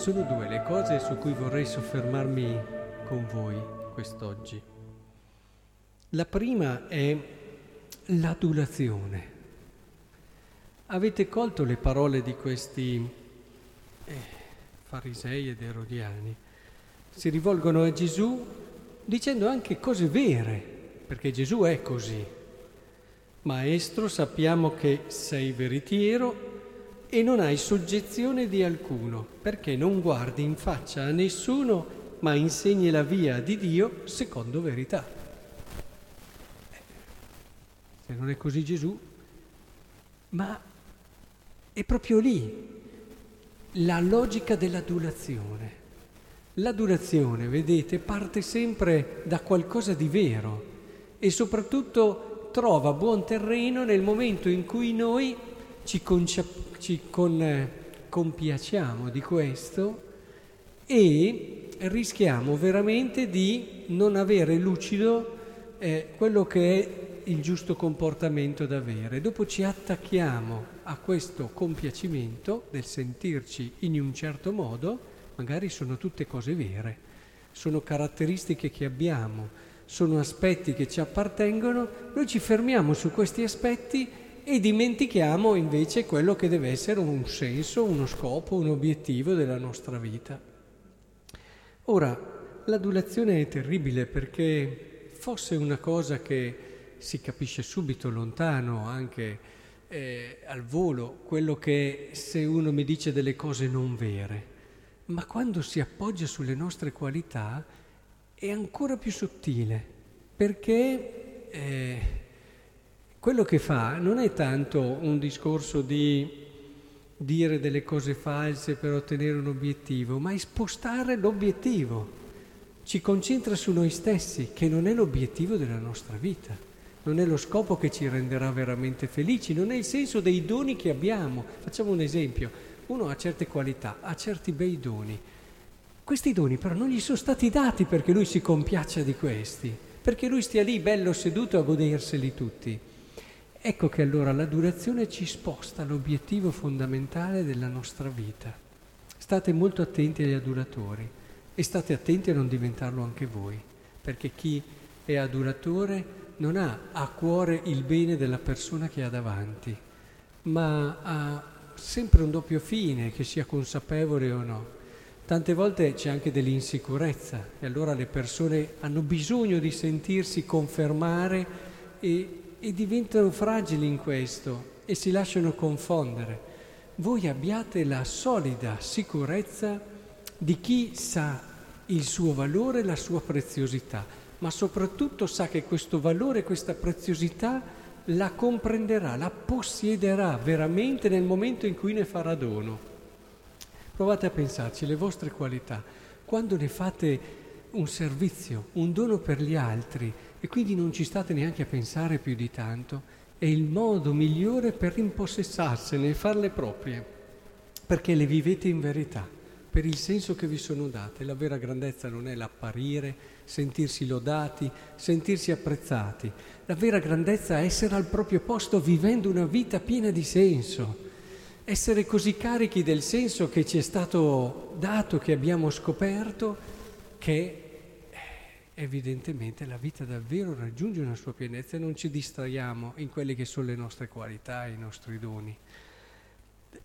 Sono due le cose su cui vorrei soffermarmi con voi quest'oggi. La prima è l'adulazione. Avete colto le parole di questi eh, farisei ed erodiani? Si rivolgono a Gesù dicendo anche cose vere, perché Gesù è così. Maestro, sappiamo che sei veritiero e non hai soggezione di alcuno, perché non guardi in faccia a nessuno, ma insegni la via di Dio secondo verità. Se non è così Gesù, ma è proprio lì la logica dell'adulazione. L'adulazione, vedete, parte sempre da qualcosa di vero e soprattutto trova buon terreno nel momento in cui noi ci, concia- ci con, compiacciamo di questo e rischiamo veramente di non avere lucido eh, quello che è il giusto comportamento da avere. Dopo ci attacchiamo a questo compiacimento del sentirci in un certo modo, magari sono tutte cose vere, sono caratteristiche che abbiamo, sono aspetti che ci appartengono, noi ci fermiamo su questi aspetti e dimentichiamo invece quello che deve essere un senso, uno scopo, un obiettivo della nostra vita. Ora, l'adulazione è terribile perché fosse una cosa che si capisce subito lontano, anche eh, al volo, quello che se uno mi dice delle cose non vere, ma quando si appoggia sulle nostre qualità è ancora più sottile, perché eh, quello che fa non è tanto un discorso di dire delle cose false per ottenere un obiettivo, ma è spostare l'obiettivo. Ci concentra su noi stessi, che non è l'obiettivo della nostra vita, non è lo scopo che ci renderà veramente felici, non è il senso dei doni che abbiamo. Facciamo un esempio, uno ha certe qualità, ha certi bei doni. Questi doni però non gli sono stati dati perché lui si compiaccia di questi, perché lui stia lì bello seduto a goderseli tutti. Ecco che allora l'adorazione ci sposta l'obiettivo fondamentale della nostra vita. State molto attenti agli adoratori e state attenti a non diventarlo anche voi, perché chi è adoratore non ha a cuore il bene della persona che ha davanti, ma ha sempre un doppio fine, che sia consapevole o no. Tante volte c'è anche dell'insicurezza e allora le persone hanno bisogno di sentirsi confermare e e diventano fragili in questo e si lasciano confondere. Voi abbiate la solida sicurezza di chi sa il suo valore e la sua preziosità, ma soprattutto sa che questo valore questa preziosità la comprenderà, la possiederà veramente nel momento in cui ne farà dono. Provate a pensarci, le vostre qualità, quando ne fate un servizio, un dono per gli altri, e quindi non ci state neanche a pensare più di tanto, è il modo migliore per impossessarsene e farle proprie, perché le vivete in verità, per il senso che vi sono date. La vera grandezza non è l'apparire, sentirsi lodati, sentirsi apprezzati. La vera grandezza è essere al proprio posto vivendo una vita piena di senso, essere così carichi del senso che ci è stato dato, che abbiamo scoperto, che evidentemente la vita davvero raggiunge una sua pienezza e non ci distraiamo in quelle che sono le nostre qualità, i nostri doni.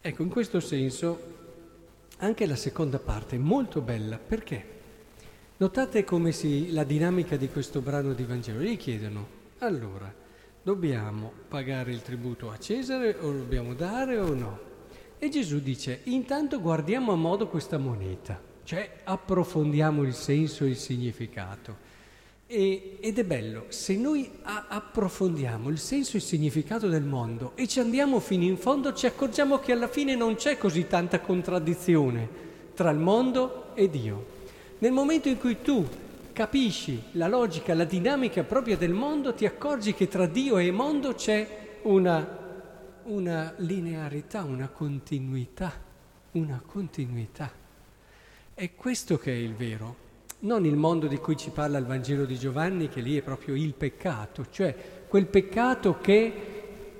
Ecco, in questo senso anche la seconda parte è molto bella, perché? Notate come si, la dinamica di questo brano di Vangelo. Gli chiedono, allora, dobbiamo pagare il tributo a Cesare o lo dobbiamo dare o no? E Gesù dice, intanto guardiamo a modo questa moneta. Cioè approfondiamo il senso e il significato. E, ed è bello, se noi a, approfondiamo il senso e il significato del mondo e ci andiamo fino in fondo, ci accorgiamo che alla fine non c'è così tanta contraddizione tra il mondo e Dio. Nel momento in cui tu capisci la logica, la dinamica propria del mondo, ti accorgi che tra Dio e mondo c'è una, una linearità, una continuità, una continuità. È questo che è il vero, non il mondo di cui ci parla il Vangelo di Giovanni, che lì è proprio il peccato, cioè quel peccato che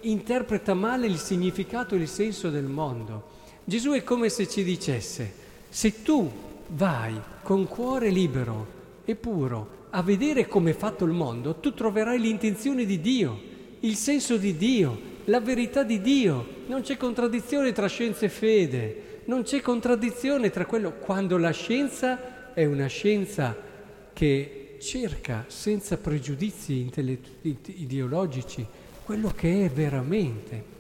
interpreta male il significato e il senso del mondo. Gesù è come se ci dicesse, Se tu vai con cuore libero e puro a vedere come è fatto il mondo, tu troverai l'intenzione di Dio, il senso di Dio, la verità di Dio. Non c'è contraddizione tra scienza e fede, non c'è contraddizione tra quello quando la scienza è una scienza che cerca senza pregiudizi ideologici quello che è veramente.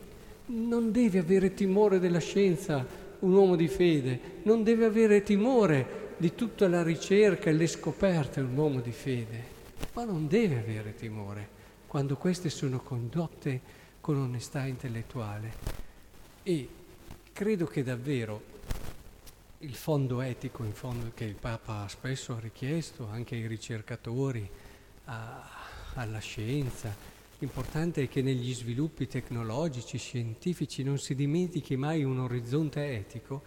Non deve avere timore della scienza un uomo di fede, non deve avere timore di tutta la ricerca e le scoperte un uomo di fede, ma non deve avere timore quando queste sono condotte con onestà intellettuale. E credo che davvero il fondo etico in fondo che il Papa spesso ha richiesto anche ai ricercatori, a, alla scienza, l'importante è che negli sviluppi tecnologici, scientifici non si dimentichi mai un orizzonte etico,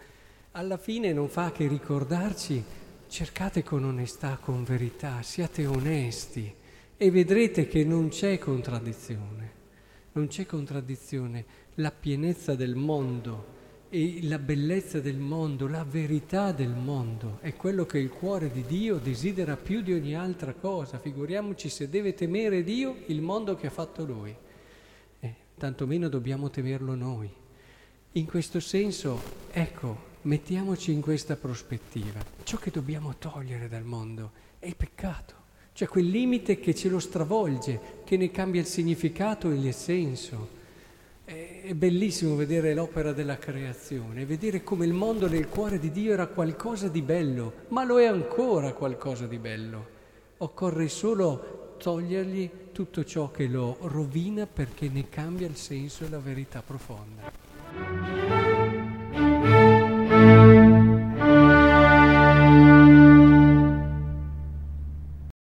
alla fine non fa che ricordarci cercate con onestà, con verità, siate onesti e vedrete che non c'è contraddizione, non c'è contraddizione, la pienezza del mondo e la bellezza del mondo, la verità del mondo è quello che il cuore di Dio desidera più di ogni altra cosa. Figuriamoci se deve temere Dio il mondo che ha fatto Lui. Eh, tantomeno dobbiamo temerlo noi. In questo senso, ecco, mettiamoci in questa prospettiva. Ciò che dobbiamo togliere dal mondo è il peccato, cioè quel limite che ce lo stravolge, che ne cambia il significato e il senso. È bellissimo vedere l'opera della creazione, vedere come il mondo nel cuore di Dio era qualcosa di bello, ma lo è ancora qualcosa di bello. Occorre solo togliergli tutto ciò che lo rovina perché ne cambia il senso e la verità profonda.